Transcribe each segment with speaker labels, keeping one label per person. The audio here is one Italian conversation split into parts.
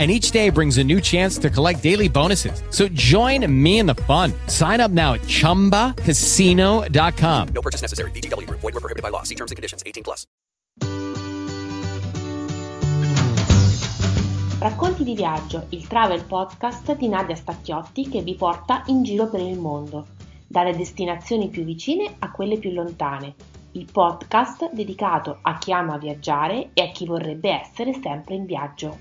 Speaker 1: and each day brings a new chance to collect daily bonuses. So join me in the fun. Sign up now at ChumbaCasino.com.
Speaker 2: No purchase necessary. VGW. Void were prohibited by law. See terms and conditions. 18 plus.
Speaker 3: Racconti di viaggio, il travel podcast di Nadia Stacchiotti che vi porta in giro per il mondo, dalle destinazioni più vicine a quelle più lontane. Il podcast dedicato a chi ama viaggiare e a chi vorrebbe essere sempre in viaggio.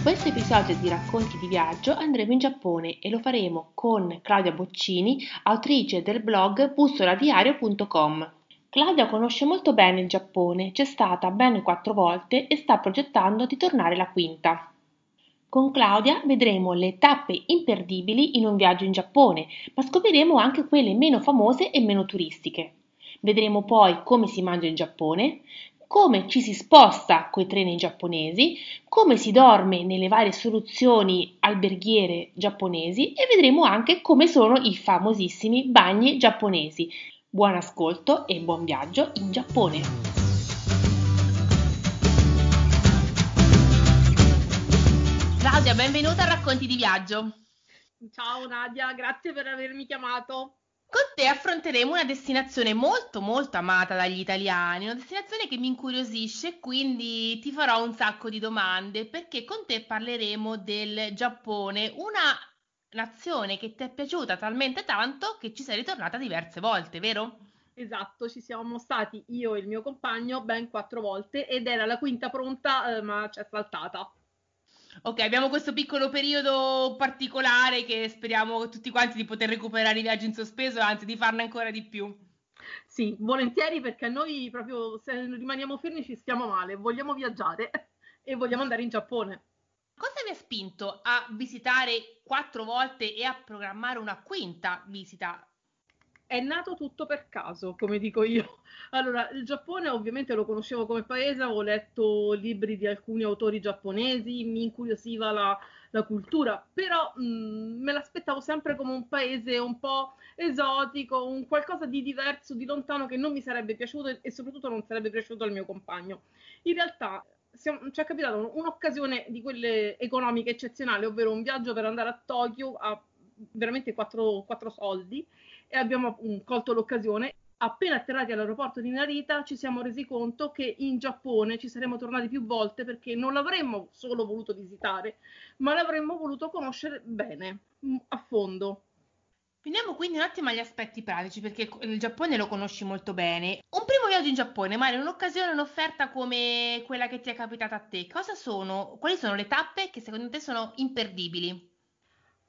Speaker 3: In questo episodio di Racconti di viaggio andremo in Giappone e lo faremo con Claudia Boccini, autrice del blog bussoladiario.com. Claudia conosce molto bene il Giappone, c'è stata ben quattro volte e sta progettando di tornare la quinta. Con Claudia vedremo le tappe imperdibili in un viaggio in Giappone, ma scopriremo anche quelle meno famose e meno turistiche. Vedremo poi come si mangia in Giappone, come ci si sposta coi treni giapponesi, come si dorme nelle varie soluzioni alberghiere giapponesi e vedremo anche come sono i famosissimi bagni giapponesi. Buon ascolto e buon viaggio in Giappone! Claudia, benvenuta a Racconti di Viaggio.
Speaker 4: Ciao Nadia, grazie per avermi chiamato.
Speaker 3: Con te affronteremo una destinazione molto molto amata dagli italiani, una destinazione che mi incuriosisce, quindi ti farò un sacco di domande perché con te parleremo del Giappone, una nazione che ti è piaciuta talmente tanto che ci sei ritornata diverse volte, vero?
Speaker 4: Esatto, ci siamo stati io e il mio compagno ben quattro volte ed era la quinta pronta, eh, ma ci è saltata.
Speaker 3: Ok, abbiamo questo piccolo periodo particolare che speriamo tutti quanti di poter recuperare i viaggi in sospeso, anzi di farne ancora di più.
Speaker 4: Sì, volentieri perché noi proprio se rimaniamo fermi ci stiamo male, vogliamo viaggiare e vogliamo andare in Giappone.
Speaker 3: Cosa vi ha spinto a visitare quattro volte e a programmare una quinta visita
Speaker 4: è nato tutto per caso, come dico io. Allora, il Giappone ovviamente lo conoscevo come paese, ho letto libri di alcuni autori giapponesi, mi incuriosiva la, la cultura, però mh, mm, me l'aspettavo sempre come un paese un po' esotico, un qualcosa di diverso, di lontano che non mi sarebbe piaciuto e soprattutto non sarebbe piaciuto al mio compagno. In realtà siamo, ci è capitata un'occasione di quelle economiche eccezionali, ovvero un viaggio per andare a Tokyo a veramente quattro, quattro soldi e abbiamo um, colto l'occasione. Appena atterrati all'aeroporto di Narita ci siamo resi conto che in Giappone ci saremmo tornati più volte perché non l'avremmo solo voluto visitare, ma l'avremmo voluto conoscere bene, mm, a fondo.
Speaker 3: Veniamo quindi un attimo agli aspetti pratici, perché il Giappone lo conosci molto bene. Un primo viaggio in Giappone, ma in un'occasione, un'offerta come quella che ti è capitata a te, cosa sono, quali sono le tappe che secondo te sono imperdibili?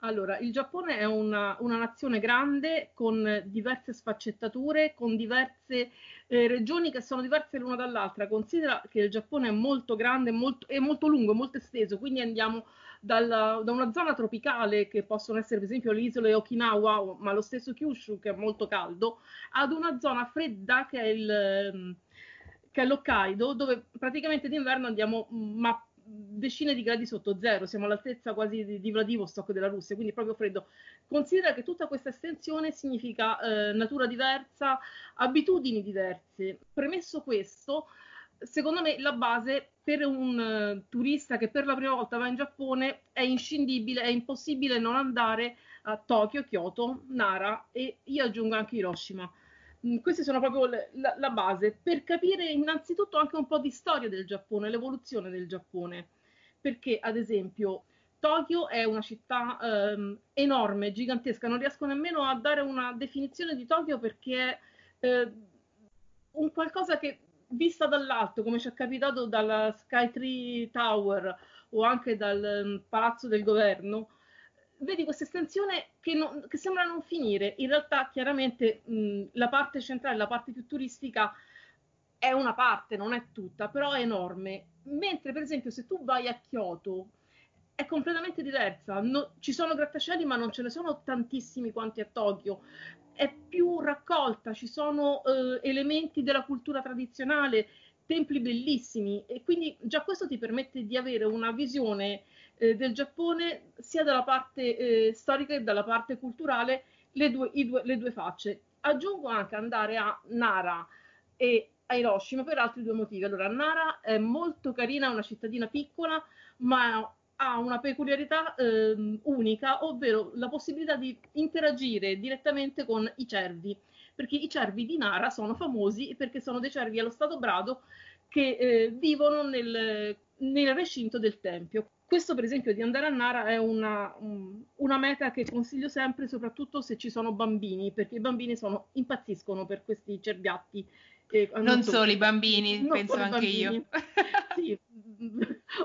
Speaker 4: Allora, il Giappone è una, una nazione grande con diverse sfaccettature, con diverse eh, regioni che sono diverse l'una dall'altra. Considera che il Giappone è molto grande molto, è molto lungo, molto esteso, quindi andiamo dalla, da una zona tropicale che possono essere per esempio le isole Okinawa, ma lo stesso Kyushu che è molto caldo, ad una zona fredda che è il che è l'Hokkaido, dove praticamente d'inverno andiamo ma decine di gradi sotto zero, siamo all'altezza quasi di, di Vladivostok della Russia, quindi proprio freddo. Considera che tutta questa estensione significa eh, natura diversa, abitudini diverse. Premesso questo, secondo me la base per un uh, turista che per la prima volta va in Giappone è inscindibile, è impossibile non andare a Tokyo, Kyoto, Nara e io aggiungo anche Hiroshima. Mm, queste sono proprio le, la, la, base per capire innanzitutto anche un po' di storia del Giappone, l'evoluzione del Giappone. Perché, ad esempio, Tokyo è una città ehm, enorme, gigantesca, non riesco nemmeno a dare una definizione di Tokyo perché è eh, un qualcosa che vista dall'alto, come ci è capitato dalla Skytree Tower o anche dal um, Palazzo del Governo, vedi questa estensione che, non, che, sembra non finire. In realtà, chiaramente, mh, la parte centrale, la parte più turistica, è una parte, non è tutta, però è enorme. Mentre, per esempio, se tu vai a Kyoto, è completamente diversa. No, ci sono grattacieli, ma non ce ne sono tantissimi quanti a Tokyo. È più raccolta, ci sono eh, elementi della cultura tradizionale, templi bellissimi e quindi già questo ti permette di avere una visione eh, del Giappone sia dalla parte eh, storica che dalla parte culturale, le due, due, le due facce. Aggiungo anche andare a Nara e a Hiroshima per altri due motivi. Allora, Nara è molto carina, è una cittadina piccola, ma ha una peculiarità eh, unica, ovvero la possibilità di interagire direttamente con i cervi, perché i cervi di Nara sono famosi perché sono dei cervi allo stato brado che eh, vivono nel, nel recinto del tempio. Questo, per esempio, di andare a Nara è una, una, meta che consiglio sempre, soprattutto se ci sono bambini, perché i bambini sono, impazziscono per questi cerbiatti.
Speaker 5: Eh, non solo i bambini, penso anche bambini. io.
Speaker 4: sì,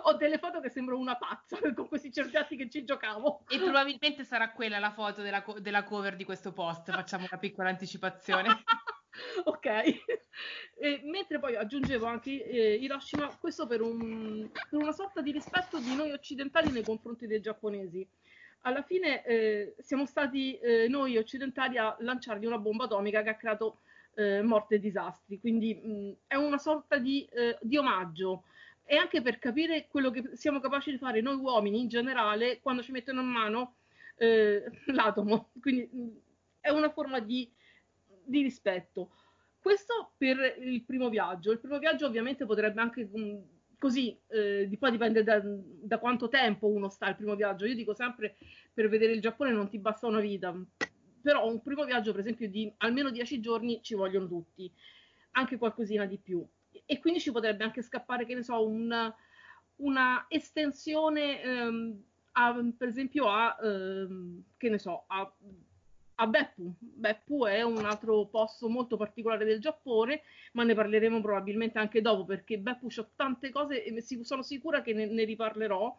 Speaker 4: ho delle foto che sembro una pazza con questi cerbiatti che ci giocavo.
Speaker 5: E probabilmente sarà quella la foto della, della cover di questo post, facciamo una piccola anticipazione.
Speaker 4: ok, e, mentre poi aggiungevo anche eh, Hiroshima, questo per, un, per, una sorta di rispetto di noi occidentali nei confronti dei giapponesi. Alla fine eh, siamo stati eh, noi occidentali a lanciargli una bomba atomica che ha creato eh, morte e disastri, quindi mh, è una sorta di, eh, di omaggio e anche per capire quello che siamo capaci di fare noi uomini in generale quando ci mettono in mano eh, l'atomo. Quindi mh, è una forma di di rispetto. Questo per il primo viaggio. Il primo viaggio ovviamente potrebbe anche mh, mm, così, eh, di poi dipende da, da, quanto tempo uno sta al primo viaggio. Io dico sempre per vedere il Giappone non ti basta una vita, però un primo viaggio per esempio di almeno dieci giorni ci vogliono tutti, anche qualcosina di più. E quindi ci potrebbe anche scappare, che ne so, una, una estensione, ehm, a, per esempio a, ehm, che ne so, a a Beppu. Beppu è un altro posto molto particolare del Giappone, ma ne parleremo probabilmente anche dopo perché Beppu ha tante cose e sono sicura che ne, ne riparlerò.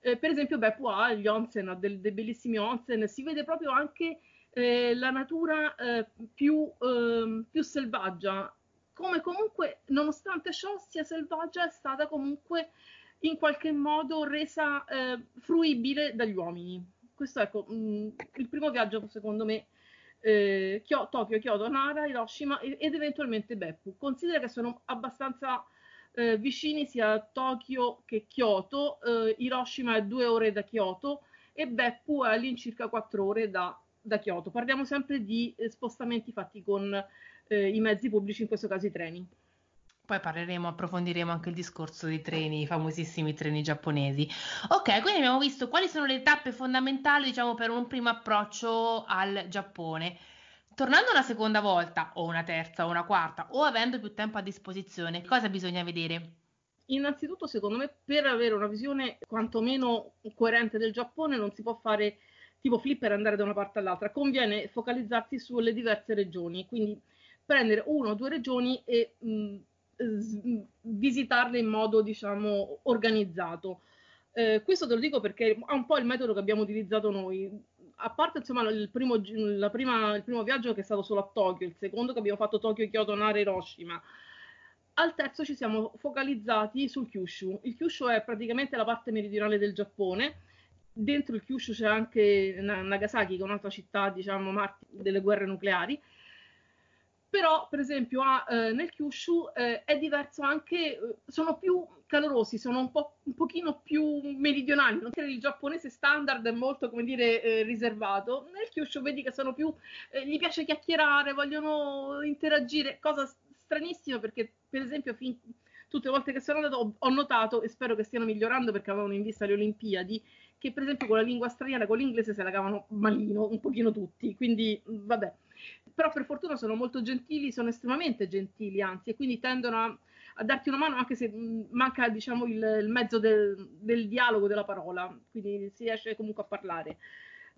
Speaker 4: Eh, per esempio, Beppu ha gli onsen, ha dei, dei bellissimi onsen, si vede proprio anche eh, la natura eh, più, ehm, più selvaggia. Come comunque, nonostante ciò sia selvaggia, è stata comunque in qualche modo resa eh, fruibile dagli uomini questo ecco, mh, mm, il primo viaggio secondo me eh, Kyo- Tokyo, Kyoto, Nara, Hiroshima ed eventualmente Beppu. Considera che sono abbastanza eh, vicini sia Tokyo che Kyoto, eh, Hiroshima è due ore da Kyoto e Beppu è all'incirca quattro ore da, da Kyoto. Parliamo sempre di eh, spostamenti fatti con eh, i mezzi pubblici, in questo caso i treni.
Speaker 5: Poi parleremo, approfondiremo anche il discorso dei treni, i famosissimi treni giapponesi. Ok, quindi abbiamo visto quali sono le tappe fondamentali, diciamo, per un primo approccio al Giappone. Tornando una seconda volta, o una terza, o una quarta, o avendo più tempo a disposizione, cosa bisogna vedere?
Speaker 4: Innanzitutto, secondo me, per avere una visione quantomeno coerente del Giappone, non si può fare tipo flipper e andare da una parte all'altra. Conviene focalizzarsi sulle diverse regioni, quindi prendere una o due regioni e mh, visitarle in modo, diciamo, organizzato. Eh, questo te lo dico perché è un po' il metodo che abbiamo utilizzato noi. A parte insomma il primo, prima, il primo viaggio che è stato solo a Tokyo, il secondo che abbiamo fatto Tokyo, Kyoto, Nara, Hiroshima. Al terzo ci siamo focalizzati sul Kyushu. Il Kyushu è praticamente la parte meridionale del Giappone. Dentro il Kyushu c'è anche Nagasaki, che è un'altra città, diciamo, delle guerre nucleari però per esempio a, eh, nel Kyushu eh, è diverso anche, eh, sono più calorosi, sono un, po', un pochino più meridionali, non il giapponese standard è molto, come dire, eh, riservato, nel Kyushu vedi che sono più, eh, gli piace chiacchierare, vogliono interagire, cosa stranissima perché per esempio fin, tutte le volte che sono andato ho, ho notato, e spero che stiano migliorando perché avevano in vista le Olimpiadi, che per esempio con la lingua straniera, con l'inglese se la cavano malino, un pochino tutti, quindi vabbè però per fortuna sono molto gentili, sono estremamente gentili anzi, e quindi tendono a, a darti una mano anche se manca diciamo il, il mezzo del, del, dialogo, della parola, quindi si riesce comunque a parlare.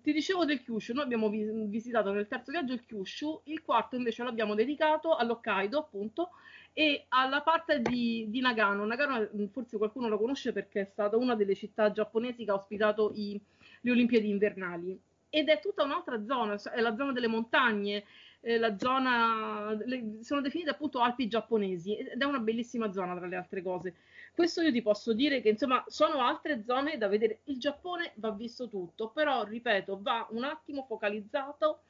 Speaker 4: Ti dicevo del Kyushu, noi abbiamo vi- visitato nel terzo viaggio il Kyushu, il quarto invece l'abbiamo dedicato all'Hokkaido appunto e alla parte di, di Nagano. Nagano forse qualcuno lo conosce perché è stata una delle città giapponesi che ha ospitato i, le Olimpiadi invernali ed è tutta un'altra zona, è la zona delle montagne, eh, la zona, le, sono definite appunto Alpi giapponesi ed è una bellissima zona tra le altre cose. Questo io ti posso dire che insomma sono altre zone da vedere. Il Giappone va visto tutto, però ripeto, va un attimo focalizzato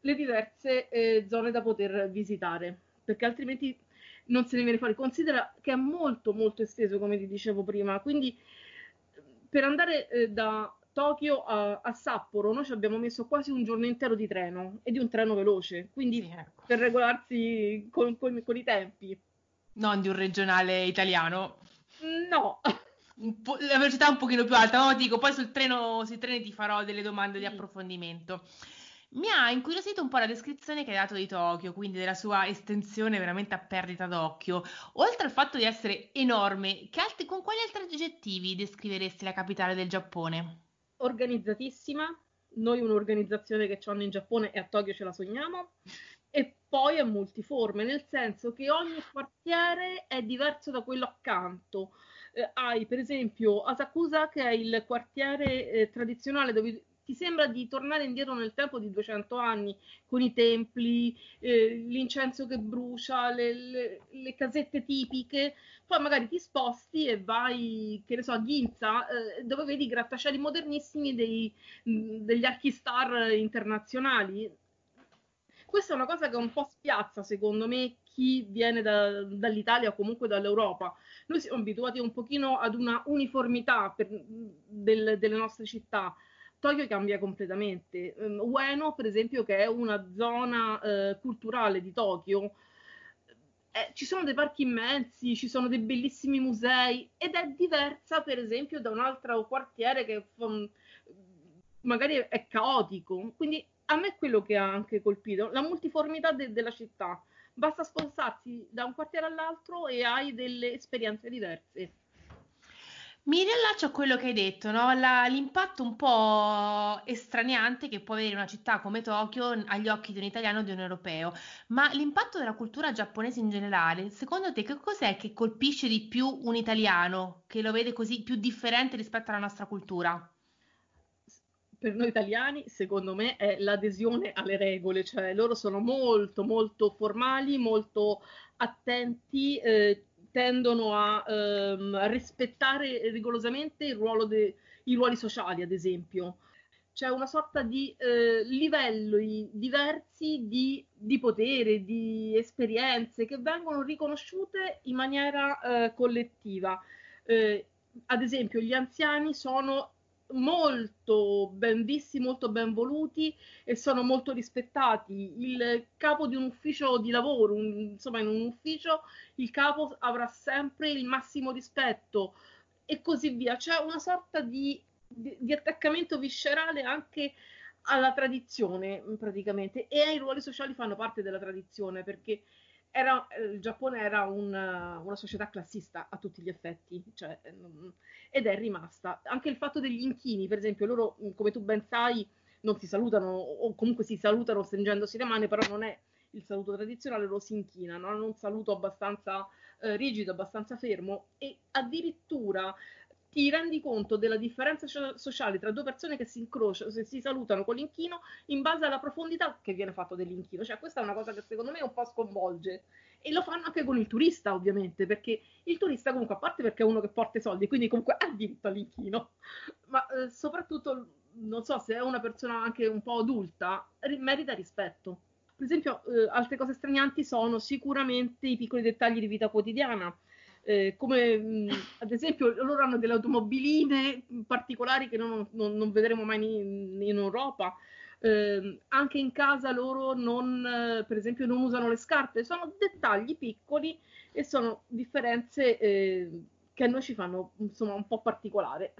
Speaker 4: le diverse eh, zone da poter visitare, perché altrimenti non se ne viene fuori. Considera che è molto molto esteso, come ti dicevo prima, quindi per andare eh, da Tokyo a, a, Sapporo noi ci abbiamo messo quasi un giorno intero di treno e di un treno veloce, quindi sì, ecco. per regolarsi con, con, con, i tempi.
Speaker 5: Non di un regionale italiano?
Speaker 4: No.
Speaker 5: la velocità è un pochino più alta, ma dico, poi sul treno, sui treni ti farò delle domande sì. di approfondimento. Mi ha incuriosito un po' la descrizione che hai dato di Tokyo, quindi della sua estensione veramente a perdita d'occhio. Oltre al fatto di essere enorme, altri, con quali altri aggettivi descriveresti la capitale del Giappone?
Speaker 4: Organizzatissima, noi un'organizzazione che hanno in Giappone e a Tokyo ce la sogniamo, e poi è multiforme, nel senso che ogni quartiere è diverso da quello accanto. Eh, hai per esempio Asakusa che è il quartiere eh, tradizionale dove ti sembra di tornare indietro nel tempo di 200 anni con i templi, eh, l'incenso che brucia, le, le, le, casette tipiche, poi magari ti sposti e vai, che ne so, a Ginza, eh, dove vedi i grattacieli modernissimi dei, degli archistar internazionali. Questa è una cosa che un po' spiazza, secondo me, chi viene da, dall'Italia o comunque dall'Europa. Noi siamo abituati un pochino ad una uniformità per, del, delle nostre città, Tokyo cambia completamente. Um, Ueno, per esempio, che è una zona uh, culturale di Tokyo, eh, ci sono dei parchi immensi, ci sono dei bellissimi musei ed è diversa, per esempio, da un altro quartiere che um, magari è caotico. Quindi a me è quello che ha anche colpito, la multiformità de- della città. Basta spostarsi da un quartiere all'altro e hai delle esperienze diverse.
Speaker 5: Mi riallaccio a quello che hai detto, no? La- l'impatto un po' estraniante che può avere una città come Tokyo agli occhi di un italiano o di un europeo, ma l'impatto della cultura giapponese in generale, secondo te che cos'è che colpisce di più un italiano, che lo vede così più differente rispetto alla nostra cultura?
Speaker 4: per noi italiani, secondo me, è l'adesione alle regole, cioè loro sono molto, molto formali, molto attenti, eh, tendono a, ehm, a rispettare rigorosamente il de, i ruoli sociali, ad esempio. C'è una sorta di eh, livelli diversi di, di, potere, di esperienze che vengono riconosciute in maniera eh, collettiva. Eh, ad esempio, gli anziani sono molto ben visti, molto ben voluti e sono molto rispettati. Il capo di un ufficio di lavoro, un, insomma in un ufficio, il capo avrà sempre il massimo rispetto e così via. C'è una sorta di, di, di attaccamento viscerale anche alla tradizione praticamente e ai ruoli sociali fanno parte della tradizione perché era, eh, il Giappone era una, una, società classista a tutti gli effetti, cioè, ed è rimasta. Anche il fatto degli inchini, per esempio, loro, mm, come tu ben sai, non si salutano, o comunque si salutano stringendosi le mani, però non è il saluto tradizionale, lo si inchinano, hanno un saluto abbastanza eh, rigido, abbastanza fermo, e addirittura ti rendi conto della differenza sociale tra due persone che si incrociano, se si salutano con l'inchino, in base alla profondità che viene fatto dell'inchino. Cioè, questa è una cosa che secondo me un po' sconvolge. E lo fanno anche con il turista, ovviamente, perché il turista comunque, a parte perché è uno che porta i soldi, quindi comunque ha diritto all'inchino, ma eh, soprattutto, non so, se è una persona anche un po' adulta, ri- merita rispetto. Per esempio, eh, altre cose stranianti sono sicuramente i piccoli dettagli di vita quotidiana. Eh, come mh, ad esempio loro hanno delle automobiline particolari che non, non, non vedremo mai in, in Europa. Eh, anche in casa loro non, eh, per esempio, non usano le scarpe, sono dettagli piccoli e sono differenze eh, che a noi ci fanno insomma un po' particolare.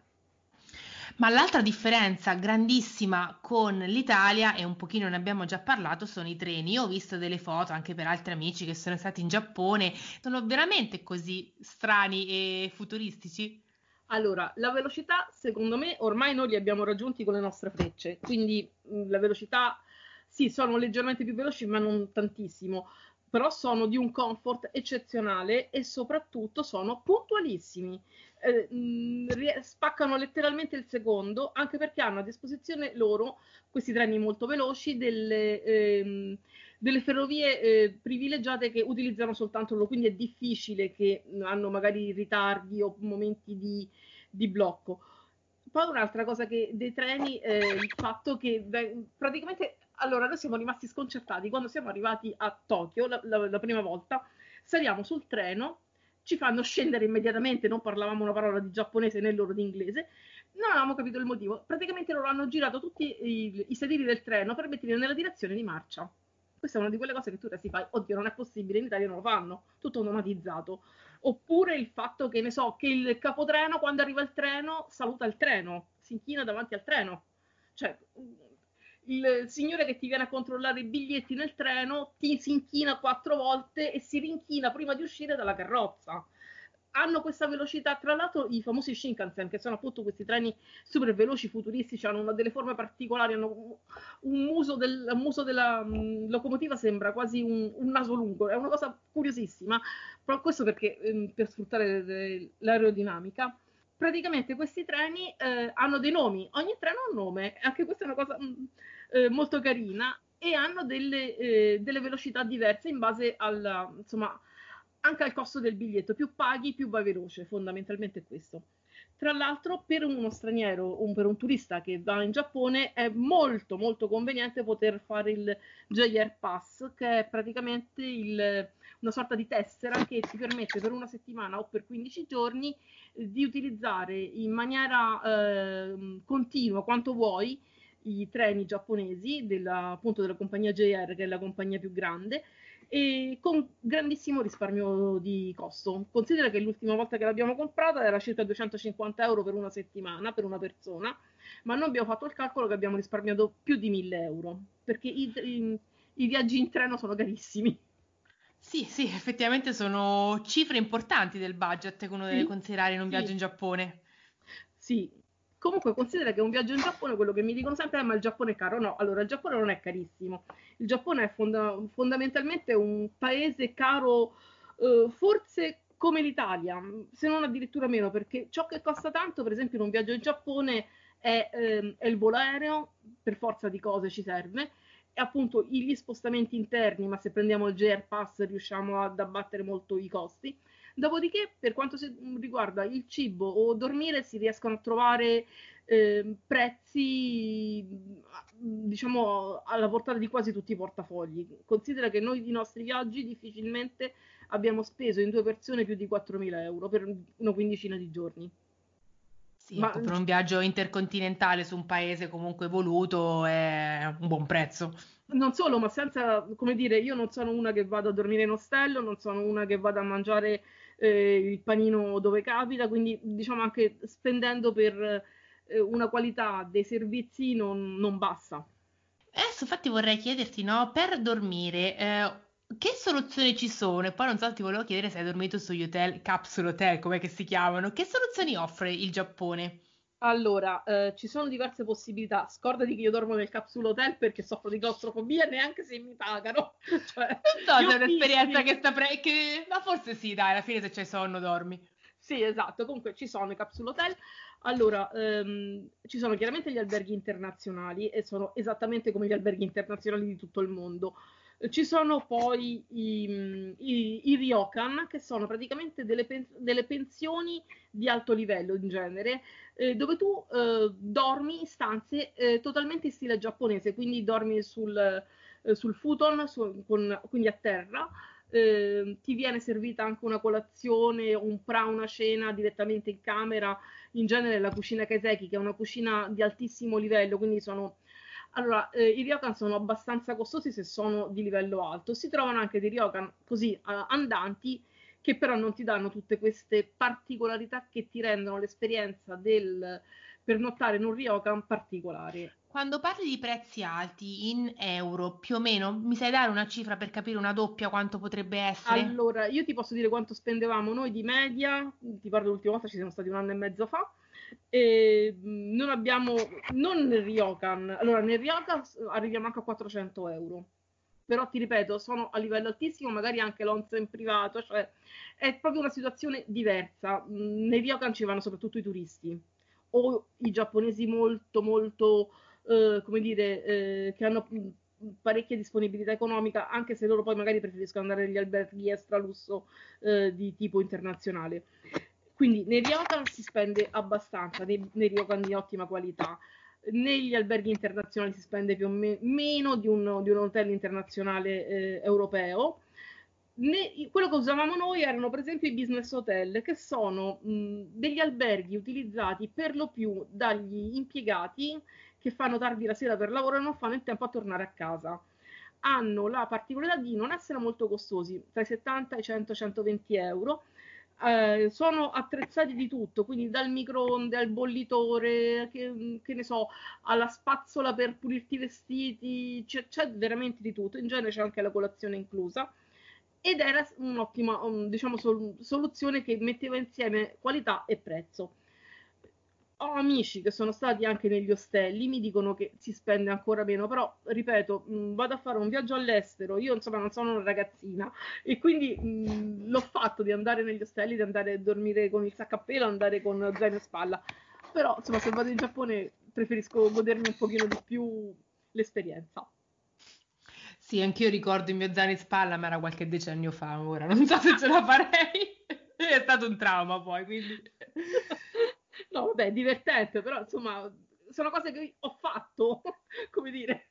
Speaker 5: Ma l'altra differenza grandissima con l'Italia, e un pochino ne abbiamo già parlato, sono i treni. Io ho visto delle foto anche per altri amici che sono stati in Giappone, sono veramente così strani e futuristici?
Speaker 4: Allora, la velocità, secondo me, ormai noi li abbiamo raggiunti con le nostre frecce, quindi la velocità, sì, sono leggermente più veloci, ma non tantissimo, però sono di un comfort eccezionale e soprattutto sono puntualissimi eh, mh, spaccano letteralmente il secondo, anche perché hanno a disposizione loro, questi treni molto veloci, delle, ehm, delle ferrovie eh, privilegiate che utilizzano soltanto loro, quindi è difficile che hanno magari ritardi o momenti di, di blocco. Poi un'altra cosa che dei treni è il fatto che praticamente allora noi siamo rimasti sconcertati quando siamo arrivati a Tokyo la, la, la prima volta, saliamo sul treno ci fanno scendere immediatamente, non parlavamo una parola di giapponese né loro di inglese, non avevamo capito il motivo. Praticamente loro hanno girato tutti i, i sedili del treno per metterli nella direzione di marcia. Questa è una di quelle cose che tu si fai, oddio, non è possibile, in Italia non lo fanno, tutto automatizzato. Oppure il fatto che, ne so, che il capotreno, quando arriva il treno, saluta il treno, si inchina davanti al treno. Cioè, il signore che ti viene a controllare i biglietti nel treno ti si inchina quattro volte e si rinchina prima di uscire dalla carrozza. Hanno questa velocità, tra l'altro i famosi Shinkansen, che sono appunto questi treni super veloci, futuristici, hanno una, delle forme particolari, hanno un muso, del, un muso della um, locomotiva sembra quasi un, un, naso lungo, è una cosa curiosissima, però questo perché um, per sfruttare l'aerodinamica praticamente questi treni eh, hanno dei nomi, ogni treno ha un nome, anche questa è una cosa mh, mm, eh, molto carina e hanno delle, eh, delle, velocità diverse in base al, insomma, anche al costo del biglietto, più paghi più vai veloce, fondamentalmente questo. Tra l'altro, per uno straniero o per un turista che va in Giappone è molto molto conveniente poter fare il JR Pass, che è praticamente il, una sorta di tessera che ti permette per una settimana o per 15 giorni eh, di utilizzare in maniera eh, continua quanto vuoi i treni giapponesi della, appunto della compagnia JR, che è la compagnia più grande, e con grandissimo risparmio di costo. Considera che l'ultima volta che l'abbiamo comprata era circa 250 euro per una settimana per una persona, ma noi abbiamo fatto il calcolo che abbiamo risparmiato più di 1000 euro perché i, i, i viaggi in treno sono carissimi.
Speaker 5: Sì, sì, effettivamente sono cifre importanti del budget che uno deve considerare in un sì. viaggio in Giappone.
Speaker 4: Sì, Comunque considera che un viaggio in Giappone, quello che mi dicono sempre è ma il Giappone è caro. No, allora il Giappone non è carissimo. Il Giappone è fonda- fondamentalmente un paese caro eh, forse come l'Italia, se non addirittura meno, perché ciò che costa tanto, per esempio in un viaggio in Giappone, è, ehm, è il volo aereo, per forza di cose ci serve, e appunto gli spostamenti interni, ma se prendiamo il JR Pass riusciamo ad abbattere molto i costi Dopodiché, per quanto riguarda il cibo o dormire, si riescono a trovare eh, prezzi, diciamo, alla portata di quasi tutti i portafogli. Considera che noi i nostri viaggi difficilmente abbiamo speso in due persone più di 4.000 euro per una quindicina di giorni.
Speaker 5: Sì, Ma, ecco, per un viaggio intercontinentale su un paese comunque evoluto è un buon prezzo.
Speaker 4: Non solo, ma senza, come dire, io non sono una che vado a dormire in ostello, non sono una che vado a mangiare eh, il panino dove capita, quindi diciamo anche spendendo per eh, una qualità dei servizi non, non bassa.
Speaker 5: Adesso infatti vorrei chiederti, no, per dormire, eh, che soluzioni ci sono? E poi non so, ti volevo chiedere se hai dormito sugli hotel, capsule hotel, come si chiamano, che soluzioni offre il Giappone?
Speaker 4: Allora, eh, ci sono diverse possibilità. Scordati che io dormo nel capsule hotel perché soffro di claustrofobia neanche se mi pagano.
Speaker 5: cioè, non so se è un'esperienza che sta pre... che... Ma forse sì, dai, alla fine se c'è sonno dormi.
Speaker 4: Sì, esatto. Comunque ci sono i capsule hotel. Allora, ehm, ci sono chiaramente gli alberghi internazionali e sono esattamente come gli alberghi internazionali di tutto il mondo. Ci sono poi i, i, i ryokan, che sono praticamente delle, pen, delle, pensioni di alto livello in genere, eh, dove tu eh, dormi in stanze eh, totalmente in stile giapponese, quindi dormi sul, eh, sul futon, su, con, quindi a terra, eh, ti viene servita anche una colazione, un pra, una cena direttamente in camera, in genere la cucina Kaiseki, che è una cucina di altissimo livello, quindi sono... Allora, eh, i ryokan sono abbastanza costosi se sono di livello alto, si trovano anche dei ryokan così uh, andanti che però non ti danno tutte queste particolarità che ti rendono l'esperienza del pernottare in un ryokan particolare.
Speaker 5: Quando parli di prezzi alti in euro, più o meno, mi sai dare una cifra per capire una doppia quanto potrebbe essere?
Speaker 4: Allora, io ti posso dire quanto spendevamo noi di media, ti parlo l'ultima volta, ci siamo stati un anno e mezzo fa, e non abbiamo, non nel Ryokan, allora nel Ryokan arriviamo anche a 400 euro, però ti ripeto, sono a livello altissimo, magari anche l'onza in privato, cioè è proprio una situazione diversa. Nei Ryokan ci vanno soprattutto i turisti o i giapponesi molto molto eh, come dire, eh, che hanno parecchia disponibilità economica, anche se loro poi magari preferiscono andare negli alberghi extra lusso eh, di tipo internazionale. Quindi nei ryokan si spende abbastanza, nei, nei ryokan di ottima qualità. Negli alberghi internazionali si spende più o me- meno di un, di un, hotel internazionale eh, europeo. Ne, quello che usavamo noi erano per esempio i business hotel, che sono mh, degli alberghi utilizzati per lo più dagli impiegati che fanno tardi la sera per lavoro e non fanno il tempo a tornare a casa. Hanno la particolarità di non essere molto costosi, tra i 70 e i 100-120 euro. Eh, sono attrezzati di tutto, quindi dal microonde al bollitore, che, che, ne so, alla spazzola per pulirti i vestiti, c'è, c'è veramente di tutto. In genere c'è anche la colazione inclusa ed era un'ottima diciamo, sol- soluzione che metteva insieme qualità e prezzo ho amici che sono stati anche negli ostelli, mi dicono che si spende ancora meno, però ripeto, mh, vado a fare un viaggio all'estero, io insomma non sono una ragazzina e quindi mh, l'ho fatto di andare negli ostelli, di andare a dormire con il sacco a pelo, andare con zaino e spalla, però insomma se vado in Giappone preferisco godermi un pochino di più l'esperienza.
Speaker 5: Sì, anch'io ricordo il mio zaino in spalla, ma era qualche decennio fa, ora non so se ce la farei. È stato un trauma poi, quindi...
Speaker 4: No, vabbè, divertente, però insomma, sono cose che ho fatto, come dire.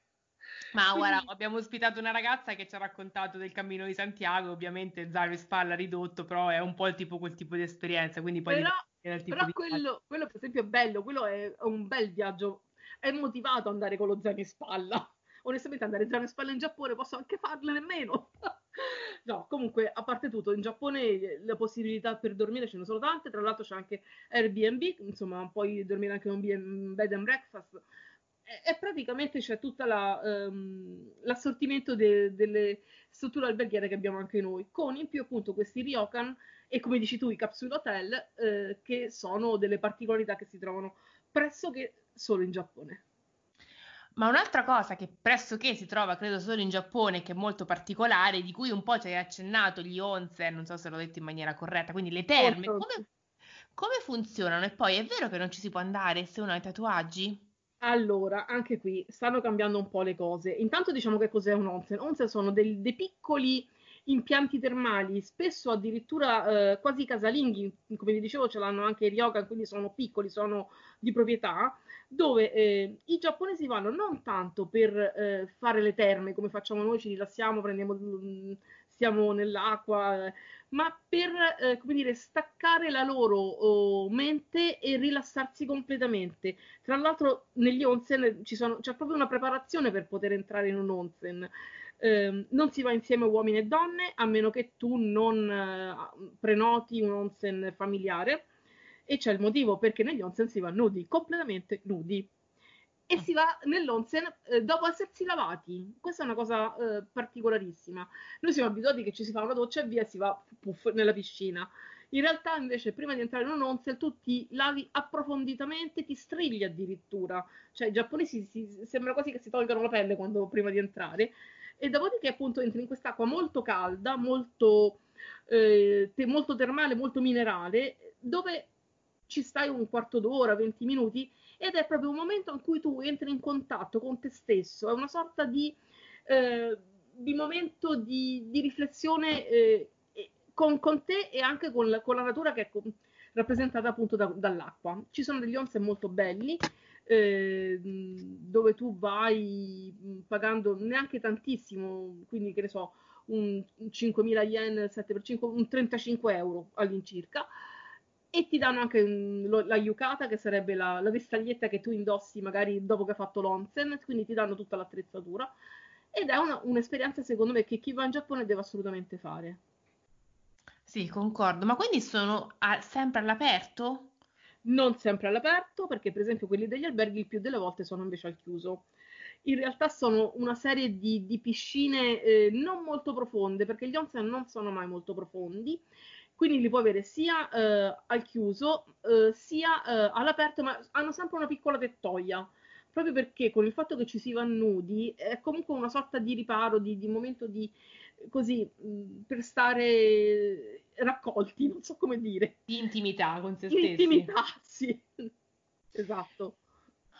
Speaker 5: Ma Quindi... guarda, abbiamo ospitato una ragazza che ci ha raccontato del cammino di Santiago, ovviamente zaino e spalla ridotto, però è un po' il tipo, quel tipo di esperienza, quindi poi
Speaker 4: però, però di... quello, quello, per esempio è bello, quello è un bel viaggio, è motivato ad andare con lo zaino in spalla. Onestamente andare zaino in spalla in Giappone posso anche farle nemmeno. No, comunque, a parte tutto, in Giappone le possibilità per dormire ce ne sono tante, tra l'altro c'è anche Airbnb, insomma, puoi dormire anche in un bed and breakfast, e, e praticamente c'è tutto um, l'assortimento de, delle strutture alberghiere che abbiamo anche noi, con in più appunto questi ryokan e come dici tu i capsule hotel, eh, che sono delle particolarità che si trovano pressoché solo in Giappone.
Speaker 5: Ma un'altra cosa che pressoché si trova, credo, solo in Giappone, che è molto particolare, di cui un po' ci hai accennato, gli onsen, non so se l'ho detto in maniera corretta, quindi le terme, come, come funzionano? E poi è vero che non ci si può andare se uno ha i tatuaggi?
Speaker 4: Allora, anche qui stanno cambiando un po' le cose. Intanto diciamo che cos'è un onsen. Onsen sono dei, dei piccoli impianti termali, spesso addirittura eh, quasi casalinghi, come vi dicevo ce l'hanno anche i ryokan, quindi sono piccoli, sono di proprietà, dove eh, i giapponesi vanno non tanto per eh, fare le terme come facciamo noi, ci rilassiamo, prendiamo, mm, stiamo nell'acqua, ma per eh, come dire, staccare la loro oh, mente e rilassarsi completamente. Tra l'altro negli onsen sono, c'è proprio una preparazione per poter entrare in un onsen. Eh, non si va insieme uomini e donne a meno che tu non eh, prenoti un onsen familiare e c'è il motivo perché negli onsen si va nudi, completamente nudi. E si va nell'onsen eh, dopo essersi lavati. Questa è una cosa eh, particolarissima. Noi siamo abituati che ci si fa una doccia e via si va puff, nella piscina. In realtà, invece, prima di entrare in un onsen, tu ti lavi approfonditamente, ti strigli addirittura. Cioè, i giapponesi si, sembra quasi che si tolgano la pelle quando, prima di entrare. E dopodiché, appunto, entri in quest'acqua molto calda, molto, eh, te, molto termale, molto minerale, dove ci stai un quarto d'ora, 20 minuti, ed è proprio un momento in cui tu entri in contatto con te stesso, è una sorta di, eh, di momento di, di riflessione eh, con, con, te e anche con la, con la natura che è rappresentata appunto da, dall'acqua. Ci sono degli onsen molto belli, eh, dove tu vai pagando neanche tantissimo, quindi che ne so, un 5.000 yen, 7 per 5, un 35 euro all'incirca, e ti danno anche un, la yukata, che sarebbe la, la, vestaglietta che tu indossi magari dopo che hai fatto l'onsen, quindi ti danno tutta l'attrezzatura. Ed è una, un'esperienza, secondo me, che chi va in Giappone deve assolutamente fare.
Speaker 5: Sì, concordo, ma quindi sono a, sempre all'aperto?
Speaker 4: Non sempre all'aperto, perché per esempio quelli degli alberghi il più delle volte sono invece al chiuso. In realtà sono una serie di, di piscine eh, non molto profonde, perché gli onsen non sono mai molto profondi, quindi li puoi avere sia eh, al chiuso eh, sia eh, all'aperto, ma hanno sempre una piccola tettoia proprio perché con il fatto che ci si va nudi è comunque una sorta di riparo, di, di momento di così mh, per stare raccolti, non so come dire.
Speaker 5: Di intimità con se stessi.
Speaker 4: Intimità, sì. esatto.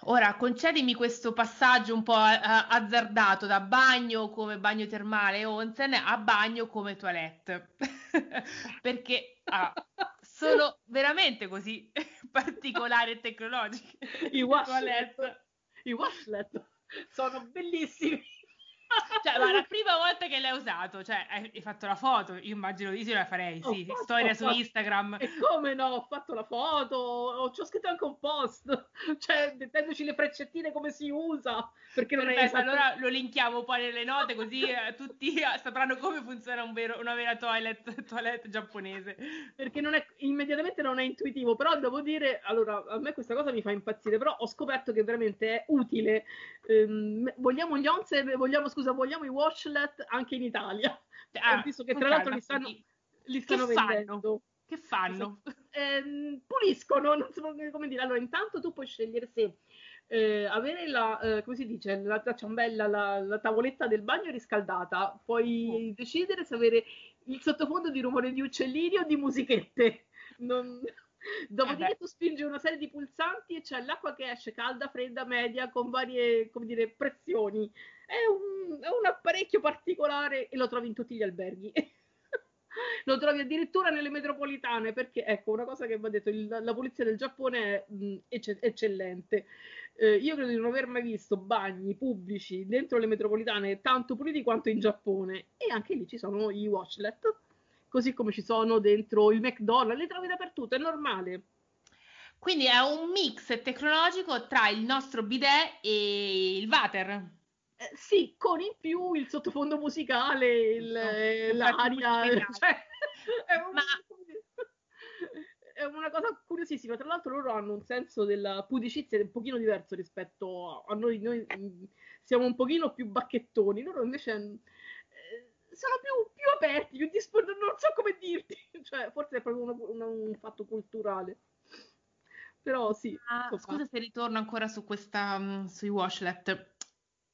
Speaker 5: Ora concedimi questo passaggio un po' azzardato da bagno come bagno termale onsen a bagno come toilette. Perché ah, sono veramente così particolari e tecnologiche
Speaker 4: i washlet, i washlet sono bellissimi
Speaker 5: cioè, ma la prima volta che l'hai usato, cioè hai fatto la foto, io immagino di sì la farei, sì, fatto, storia su Instagram.
Speaker 4: E come no, ho fatto la foto, ho, ci ho scritto anche un post, cioè mettendoci le preccettine come si usa, perché non
Speaker 5: Perfetto, esatto... allora lo linkiamo poi nelle note così eh, tutti sapranno come funziona un vero, una vera toilet, toilet giapponese.
Speaker 4: Perché non è, immediatamente non è intuitivo, però devo dire, allora a me questa cosa mi fa impazzire, però ho scoperto che veramente è utile. Ehm, vogliamo gli onsen, vogliamo scusa, vogliamo i washlet anche in Italia. Ah, visto che tra l'altro li stanno, li stanno
Speaker 5: che
Speaker 4: vendendo.
Speaker 5: Fanno? Che fanno?
Speaker 4: Eh, puliscono, non so come dire. Allora, intanto tu puoi scegliere se eh, avere la, eh, come si dice, la, la ciambella, la, la, tavoletta del bagno riscaldata. Puoi oh. decidere se avere il sottofondo di rumore di uccellini o di musichette. Non... Dopodiché eh tu spingi una serie di pulsanti e c'è l'acqua che esce calda, fredda, media, con varie dire, pressioni. È un, è un apparecchio particolare e lo trovi in tutti gli alberghi. lo trovi addirittura nelle metropolitane perché ecco una cosa che va detto il, la polizia del Giappone è mh, ecce- eccellente eh, io credo di non aver mai visto bagni pubblici dentro le metropolitane tanto puliti quanto in Giappone e anche lì ci sono i washlet così come ci sono dentro il McDonald's, le trovi dappertutto, è normale.
Speaker 5: Quindi è un mix tecnologico tra il nostro bidet e il water.
Speaker 4: Eh, sì, con in più il sottofondo musicale, il, no, eh, l'aria. Cioè, è, un, Ma... è, una cosa curiosissima. Tra l'altro, loro hanno un senso della pudicizia un pochino diverso rispetto a noi. Noi mm, siamo un pochino più bacchettoni, loro invece sono più, più aperti, più disponibili, non so come dirti, cioè forse è proprio uno, uno, un fatto culturale. Però sì.
Speaker 5: Ah, scusa se ritorno ancora su questa, um, sui washlet,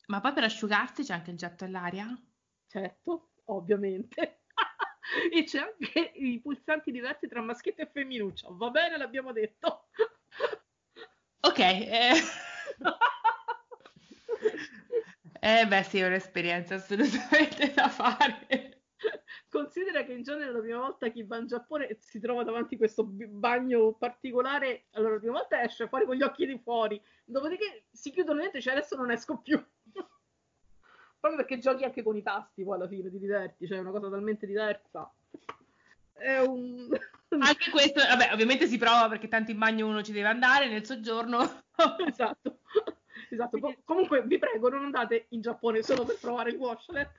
Speaker 5: ma poi per asciugarsi c'è anche il getto all'aria?
Speaker 4: Certo, ovviamente. e c'è anche i pulsanti diversi tra maschietto e femminuccia, va bene, l'abbiamo detto.
Speaker 5: ok, eh... Eh beh sì, è un'esperienza assolutamente da fare.
Speaker 4: Considera che in genere la prima volta chi va in Giappone si trova davanti a questo bagno particolare, allora la prima volta esce fuori con gli occhi di fuori, dopodiché si chiudono dentro e dice adesso non esco più. Proprio perché giochi anche con i tasti poi alla fine, ti diverti, cioè è una cosa talmente diversa. È un...
Speaker 5: Anche questo, vabbè, ovviamente si prova perché tanto in bagno uno ci deve andare nel soggiorno.
Speaker 4: esatto. Esatto, Quindi... comunque vi prego non andate in Giappone solo per provare il washlet.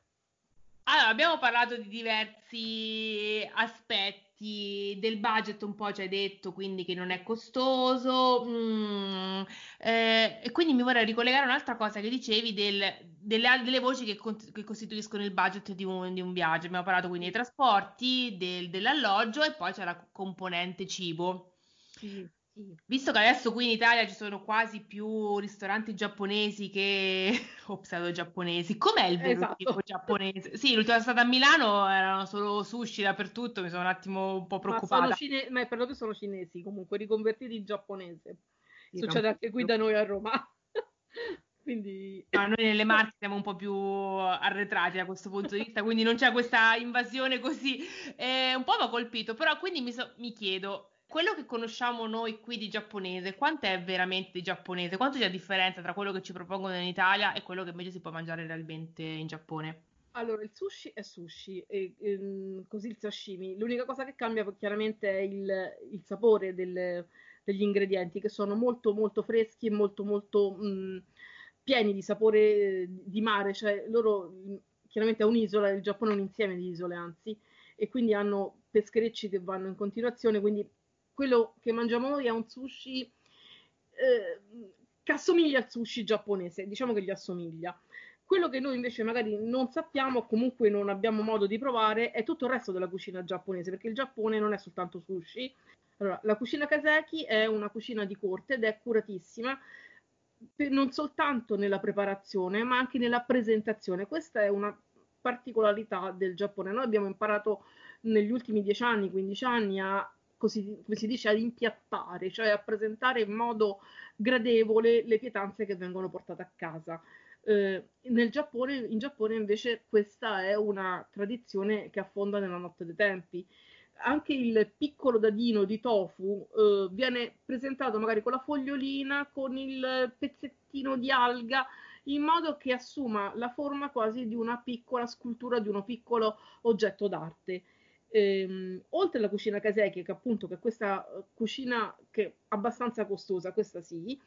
Speaker 5: Allora, abbiamo parlato di diversi aspetti del budget, un po' ci hai detto, quindi che non è costoso. Mm, eh, e quindi mi vorrei ricollegare a un'altra cosa che dicevi del, delle, delle, voci che, con, che, costituiscono il budget di un, di un, viaggio. Abbiamo parlato quindi dei trasporti, del, dell'alloggio e poi c'è la componente cibo.
Speaker 4: Sì.
Speaker 5: Visto che adesso qui in Italia ci sono quasi più ristoranti giapponesi che o pseudo giapponesi, com'è il vero esatto. tipo giapponese? Sì, l'ultima stata a Milano erano solo sushi dappertutto, mi sono un attimo un po' preoccupata.
Speaker 4: Ma, cine- ma per lo più sono cinesi, comunque riconvertiti in giapponese. Sì, Succede anche qui da noi a Roma. quindi...
Speaker 5: No, noi nelle Marche siamo un po' più arretrati da questo punto di vista, quindi non c'è questa invasione così. Eh, un po' mi ha colpito, però quindi mi, so- mi chiedo quello che conosciamo noi qui di giapponese, quanto è veramente di giapponese? Quanto c'è la differenza tra quello che ci propongono in Italia e quello che invece si può mangiare realmente in Giappone?
Speaker 4: Allora, il sushi è sushi, e, e, così il sashimi. L'unica cosa che cambia chiaramente è il, il sapore del, degli ingredienti, che sono molto molto freschi e molto molto mh, pieni di sapore di mare, cioè loro chiaramente è un'isola, il Giappone è un insieme di isole, anzi, e quindi hanno pescherecci che vanno in continuazione, quindi quello che mangiamo noi è un sushi eh, che assomiglia al sushi giapponese, diciamo che gli assomiglia. Quello che noi invece magari non sappiamo, o comunque non abbiamo modo di provare, è tutto il resto della cucina giapponese, perché il Giappone non è soltanto sushi. Allora, la cucina Kaseki è una cucina di corte ed è curatissima non soltanto nella preparazione, ma anche nella presentazione. Questa è una particolarità del Giappone. Noi abbiamo imparato negli ultimi 10 anni, 15 anni a così, come si dice, ad impiattare, cioè a presentare in modo gradevole le pietanze che vengono portate a casa. Eh, Giappone, in Giappone invece questa è una tradizione che affonda nella notte dei tempi. Anche il piccolo dadino di tofu eh, viene presentato magari con la fogliolina, con il pezzettino di alga, in modo che assuma la forma quasi di una piccola scultura, di uno piccolo oggetto d'arte. Ehm, oltre alla cucina Kaseki, che appunto che è questa cucina che è abbastanza costosa, questa sì,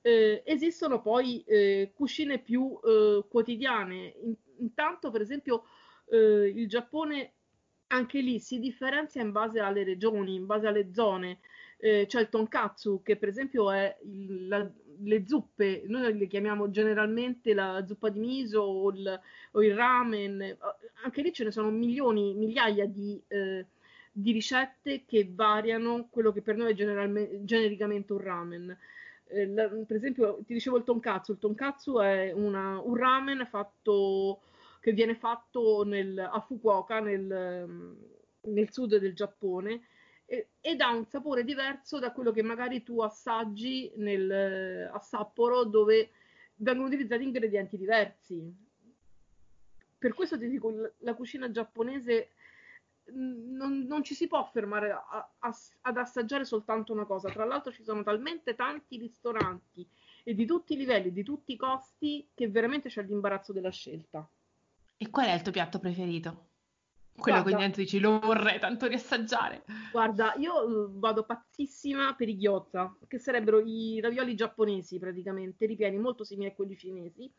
Speaker 4: eh, esistono poi eh, cucine più eh, quotidiane. In, intanto, per esempio, eh, il Giappone anche lì si differenzia in base alle regioni, in base alle zone. Eh, c'è il tonkatsu, che per esempio è il, la, le zuppe, noi le chiamiamo generalmente la zuppa di miso o il, o il ramen. Anche lì ce ne sono milioni, migliaia di, eh, di ricette che variano quello che per noi è genericamente un ramen. Eh, la, per esempio, ti dicevo il tonkatsu. Il tonkatsu è una, un ramen fatto, che viene fatto nel, a Fukuoka, nel, nel sud del Giappone, e, ed ha un sapore diverso da quello che magari tu assaggi nel, a Sapporo, dove vengono utilizzati ingredienti diversi. Per questo ti dico, la cucina giapponese non, non, ci si può fermare a, a, ad assaggiare soltanto una cosa. Tra l'altro ci sono talmente tanti ristoranti e di tutti i livelli, di tutti i costi, che veramente c'è l'imbarazzo della scelta.
Speaker 5: E qual è il tuo piatto preferito? Quello guarda, che dentro dici lo vorrei tanto riassaggiare.
Speaker 4: Guarda, io vado pazzissima per i gyoza, che sarebbero i ravioli giapponesi praticamente, ripieni molto simili a quelli cinesi,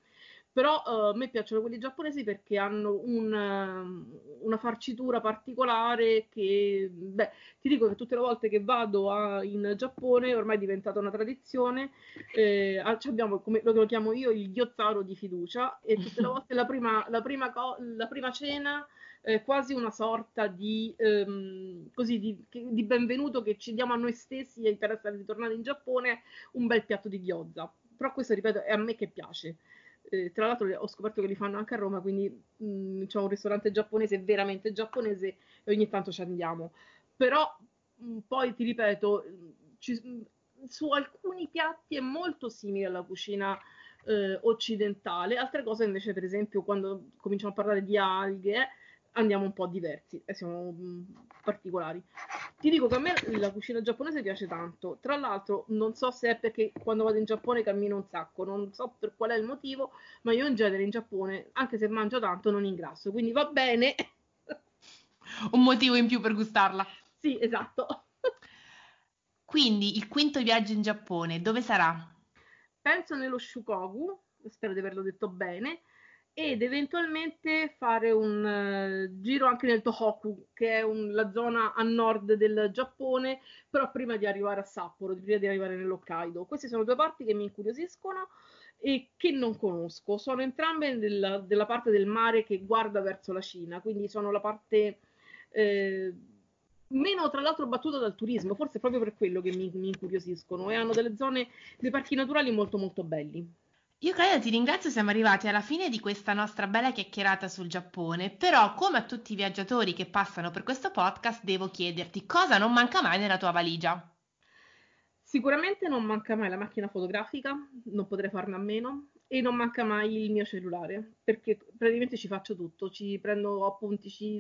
Speaker 4: però uh, a me piacciono quelli giapponesi perché hanno un, uh, una farcitura particolare che, beh, ti dico che tutte le volte che vado a, in Giappone ormai è diventata una tradizione, eh, abbiamo, come lo chiamo io, il gyozzaro di fiducia e tutte le volte la prima, la prima, co- la prima cena è quasi una sorta di, um, così, di, di, benvenuto che ci diamo a noi stessi per essere ritornati in Giappone un bel piatto di gyoza. Però questo, ripeto, è a me che piace. Eh, tra l'altro ho scoperto che li fanno anche a Roma, quindi mh, mm, c'è un ristorante giapponese veramente giapponese e ogni tanto ci andiamo. Però mh, mm, poi ti ripeto, ci, mh, su alcuni piatti è molto simile alla cucina eh, occidentale, altre cose invece, per esempio, quando cominciamo a parlare di alghe, andiamo un po' diversi e siamo mh, particolari. Ti dico che a me la cucina giapponese piace tanto. Tra l'altro, non so se è perché quando vado in Giappone cammino un sacco, non so per qual è il motivo, ma io in genere in Giappone, anche se mangio tanto, non ingrasso, quindi va bene.
Speaker 5: un motivo in più per gustarla.
Speaker 4: Sì, esatto.
Speaker 5: Quindi il quinto viaggio in Giappone, dove sarà?
Speaker 4: Penso nello Shukogu, spero di averlo detto bene ed eventualmente fare un uh, giro anche nel Tohoku, che è un, la zona a nord del Giappone, però prima di arrivare a Sapporo, prima di arrivare nell'Hokkaido. Queste sono due parti che mi incuriosiscono e che non conosco. Sono entrambe della, della parte del mare che guarda verso la Cina, quindi sono la parte eh, meno tra l'altro battuta dal turismo, forse proprio per quello che mi, mi incuriosiscono e hanno delle zone, dei parchi naturali molto molto belli.
Speaker 5: Io Claudia ti ringrazio, siamo arrivati alla fine di questa nostra bella chiacchierata sul Giappone, però come a tutti i viaggiatori che passano per questo podcast devo chiederti cosa non manca mai nella tua valigia.
Speaker 4: Sicuramente non manca mai la macchina fotografica, non potrei farne a meno, e non manca mai il mio cellulare perché praticamente ci faccio tutto, ci prendo appunti, ci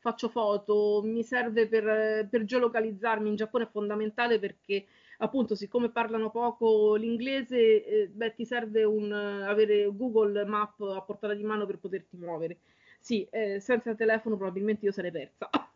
Speaker 4: faccio foto, mi serve per, per geolocalizzarmi in Giappone è fondamentale perché appunto siccome parlano poco l'inglese eh, beh, ti serve un, avere Google Map a portata di mano per poterti muovere. Sì, eh, senza telefono probabilmente io sarei persa.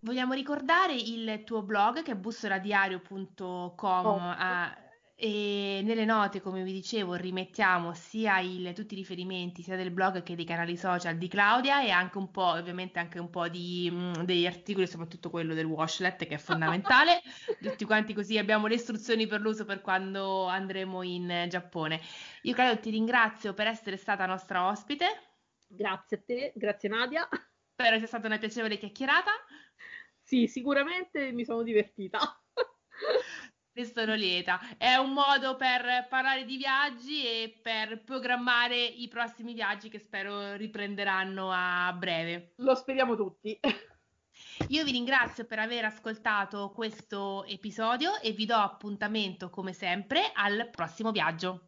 Speaker 5: Vogliamo ricordare il tuo blog che è bussoladiario.com. Oh. A e nelle note, come vi dicevo, rimettiamo sia il, tutti i riferimenti sia del blog che dei canali social di Claudia e anche un po', ovviamente anche un po' di, mh, degli articoli, soprattutto quello del washlet che è fondamentale. Tutti quanti così abbiamo le istruzioni per l'uso per quando andremo in Giappone. Io Claudia ti ringrazio per essere stata nostra ospite.
Speaker 4: Grazie a te, grazie Nadia.
Speaker 5: Spero sia stata una piacevole chiacchierata.
Speaker 4: Sì, sicuramente mi sono divertita.
Speaker 5: Ne sono lieta. È un modo per parlare di viaggi e per programmare i prossimi viaggi che spero riprenderanno a breve.
Speaker 4: Lo speriamo tutti.
Speaker 5: Io vi ringrazio per aver ascoltato questo episodio e vi do appuntamento come sempre al prossimo viaggio.